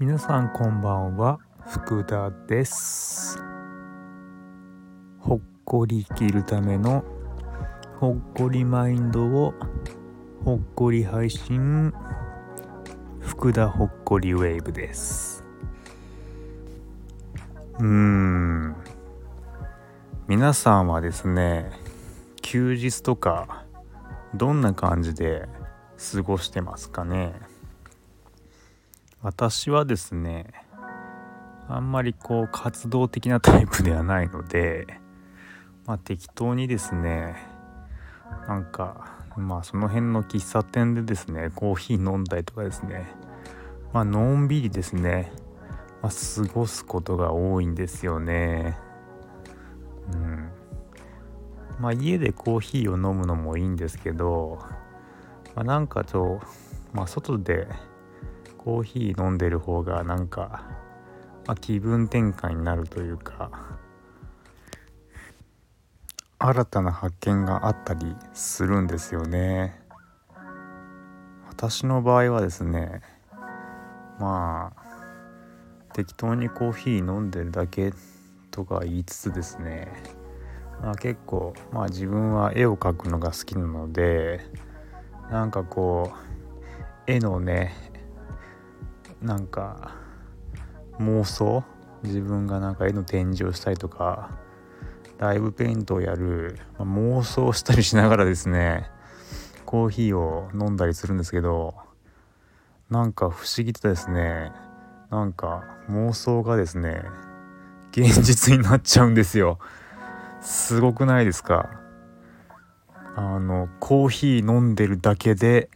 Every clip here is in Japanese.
皆さんこんばんは。福田です。ほっこり生きるためのほっこりマインドをほっこり配信。福田ほっこりウェーブです。うーん。皆さんはですね休日とかどんな感じで過ごしてますかね？私はですねあんまりこう活動的なタイプではないのでまあ適当にですねなんかまあその辺の喫茶店でですねコーヒー飲んだりとかですねまあのんびりですね、まあ、過ごすことが多いんですよね。うん。まあ家でコーヒーを飲むのもいいんですけど、まあ、なんかとまあ外でコーヒー飲んでる方がなんか、まあ、気分転換になるというか新たな発見があったりするんですよね。私の場合はですねまあ適当にコーヒー飲んでるだけとか言いつつですねまあ結構まあ自分は絵を描くのが好きなのでなんかこう絵のねなんか妄想自分がなんか絵の展示をしたりとかライブペイントをやる、まあ、妄想したりしながらですねコーヒーを飲んだりするんですけどなんか不思議とですねなんか妄想がですね現実になっちゃうんですよ。すごくないですか？あのコーヒー飲んでるだけで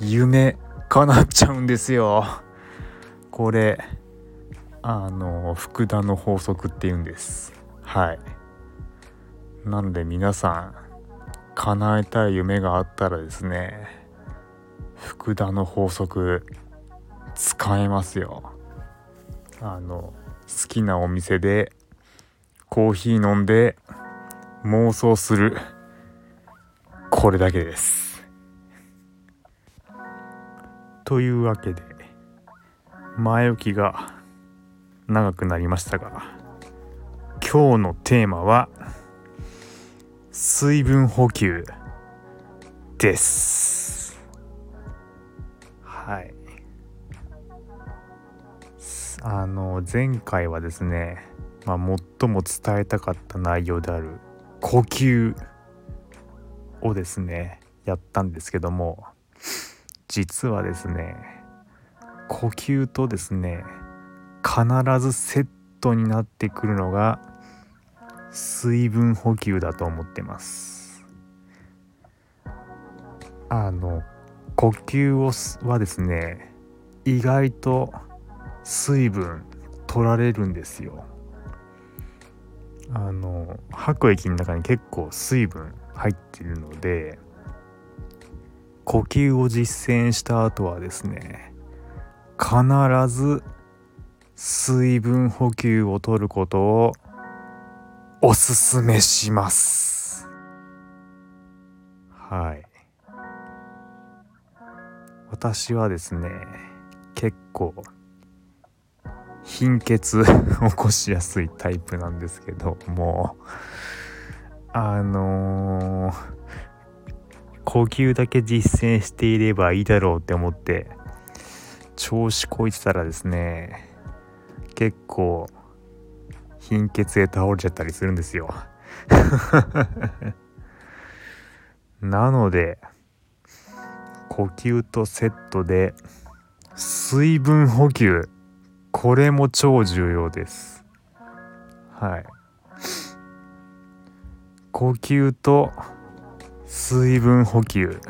夢叶っちゃうんですよ。これあの福田の法則っていうんです。はい。なので皆さん叶えたい夢があったらですね福田の法則使えますよ。あの好きなお店でコーヒー飲んで妄想する。これだけです。というわけで前置きが長くなりましたが今日のテーマは水分補給です。はい。あの前回はですね、まあ、最も伝えたかった内容である呼吸をですねやったんですけども実はですね呼吸とですね必ずセットになってくるのが水分補給だと思ってます。あの呼吸をはですね意外と水分取られるんですよ。あの吐く息の中に結構水分入っているので呼吸を実践した後はですね必ず水分補給を取ることをおすすめします。はい。私はですね結構貧血 起こしやすいタイプなんですけどもあのー、呼吸だけ実践していればいいだろうって思って調子こいてたらですね結構貧血で倒れちゃったりするんですよ。なので呼吸とセットで水分補給これも超重要です。はい。呼吸と水分補給。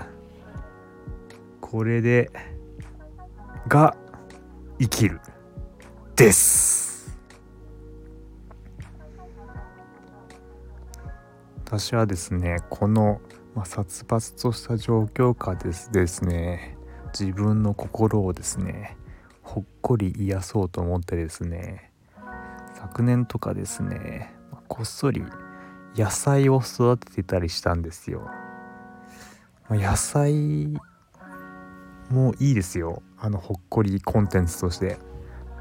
これでが生きるです。私はですねこの、まあ、殺伐とした状況下ですですね自分の心をですねほっこり癒そうと思ってですね昨年とかですねこっそり野菜を育ててたりしたんですよ。野菜もいいですよ。あのほっこりコンテンツとして。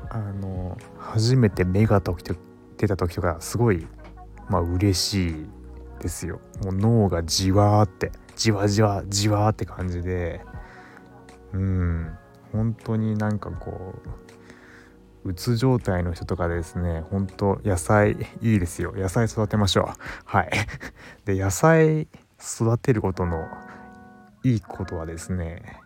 あの初めて芽が出た時とかすごいまあ嬉しいですよ。もう脳がじわーってじわじわじわーって感じで。うん。本当になんかこううつ状態の人とかですね本当野菜いいですよ。野菜育てましょう。はい。で野菜育てることのいいことはですね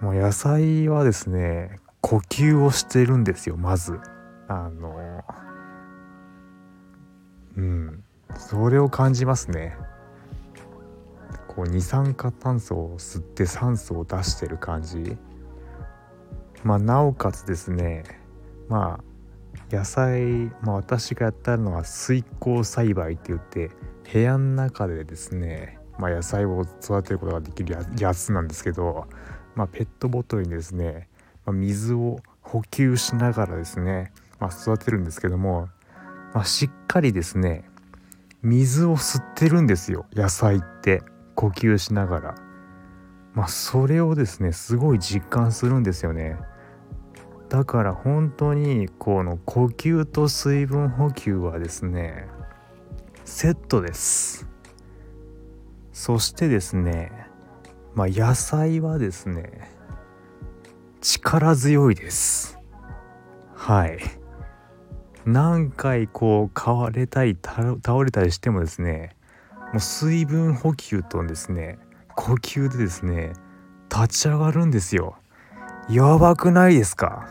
もう野菜はですね呼吸をしてるんですよまず。あのうん。それを感じますね。こう二酸化炭素を吸って酸素を出してる感じ。まあなおかつですねまあ野菜、まあ、私がやったのは水耕栽培って言って部屋の中でですね、まあ、野菜を育てることができるやつなんですけど、まあ、ペットボトルにですね、ま、水を補給しながらですね、ま、育てるんですけども、ま、しっかりですね水を吸ってるんですよ野菜って呼吸しながら。まあそれをですねすごい実感するんですよね。だから本当にこの呼吸と水分補給はですねセットです。そしてですねまあ野菜はですね力強いです。はい。何回こう買われたり倒れたりしてもですねもう水分補給とですね呼吸でですね立ち上がるんですよ。やばくないですか？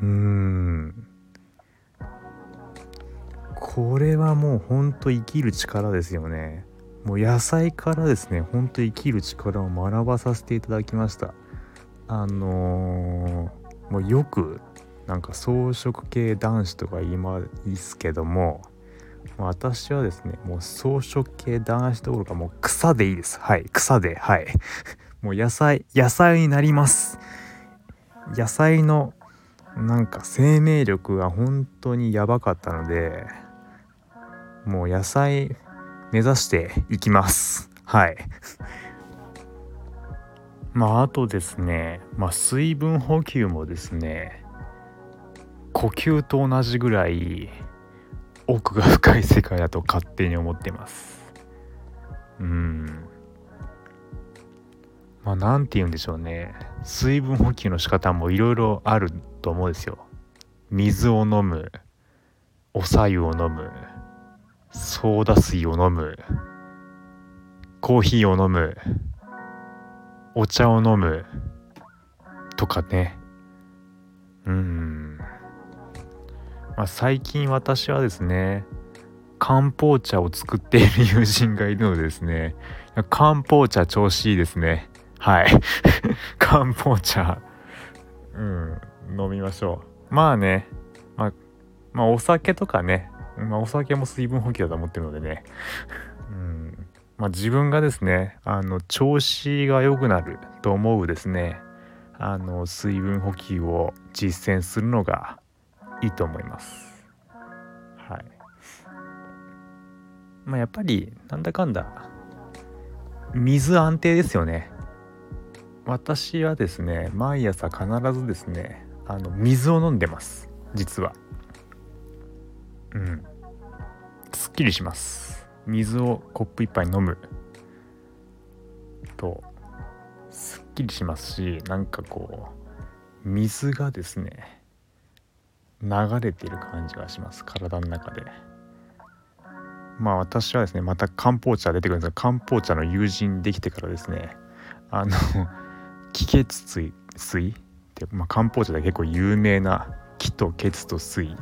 うーん。これはもうほんと生きる力ですよね。もう野菜からですねほんと生きる力を学ばさせていただきました。あのー、もうよくなんか草食系男子とか言いますけども私はですねもう草食系男子どころかもう草でいいです。はい草ではい。もう野菜野菜になります。野菜のなんか生命力が本当にやばかったのでもう野菜目指していきます。はい。まああとですねまあ水分補給もですね呼吸と同じぐらい奥が深い世界だと勝手に思ってます。うん。まあ何て言うんでしょうね。水分補給の仕方もいろいろあると思うんですよ。水を飲むおさゆを飲むソーダ水を飲むコーヒーを飲むお茶を飲むとかね。うん。まあ、最近私はですね漢方茶を作っている友人がいるのでですね漢方茶調子いいですね。はい。漢方茶。うん。飲みましょう。まあね。まあ、まあ、お酒とかね、まあ、お酒も水分補給だと思ってるのでね。うん。まあ、自分がですねあの調子が良くなると思うですね。あの水分補給を実践するのがいいと思います。はい。まあやっぱりなんだかんだ水安定ですよね。私はですね毎朝必ずですねあの水を飲んでます実は。うん。すっきりします。水をコップ一杯飲むとすっきりしますしなんかこう水がですね流れてる感じがします体の中でまあ私はですねまた漢方茶出てくるんですが漢方茶の友人できてからですねあの気血水水？って、まあ、漢方茶で結構有名な気と血と水。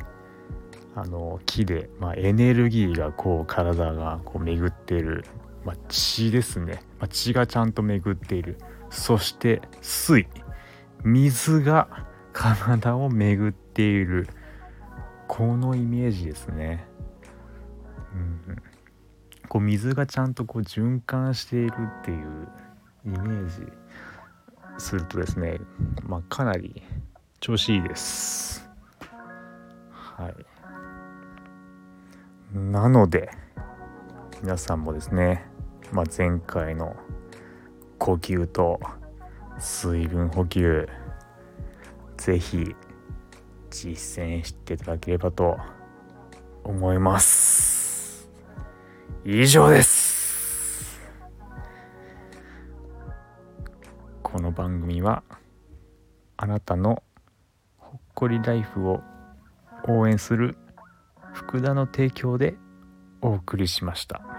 あの木で、まあ、エネルギーがこう体がこう巡っている、まあ、血ですね、まあ、血がちゃんと巡っている。そして水。水が体を巡っている。このイメージですね。うん、こう水がちゃんとこう循環しているっていうイメージ。するとですね、まあ、かなり調子いいです。はい。なので皆さんもですねまあ、前回の呼吸と水分補給是非実践していただければと思います以上ですこの番組はあなたのほっこりライフを応援する福田の提供でお送りしました。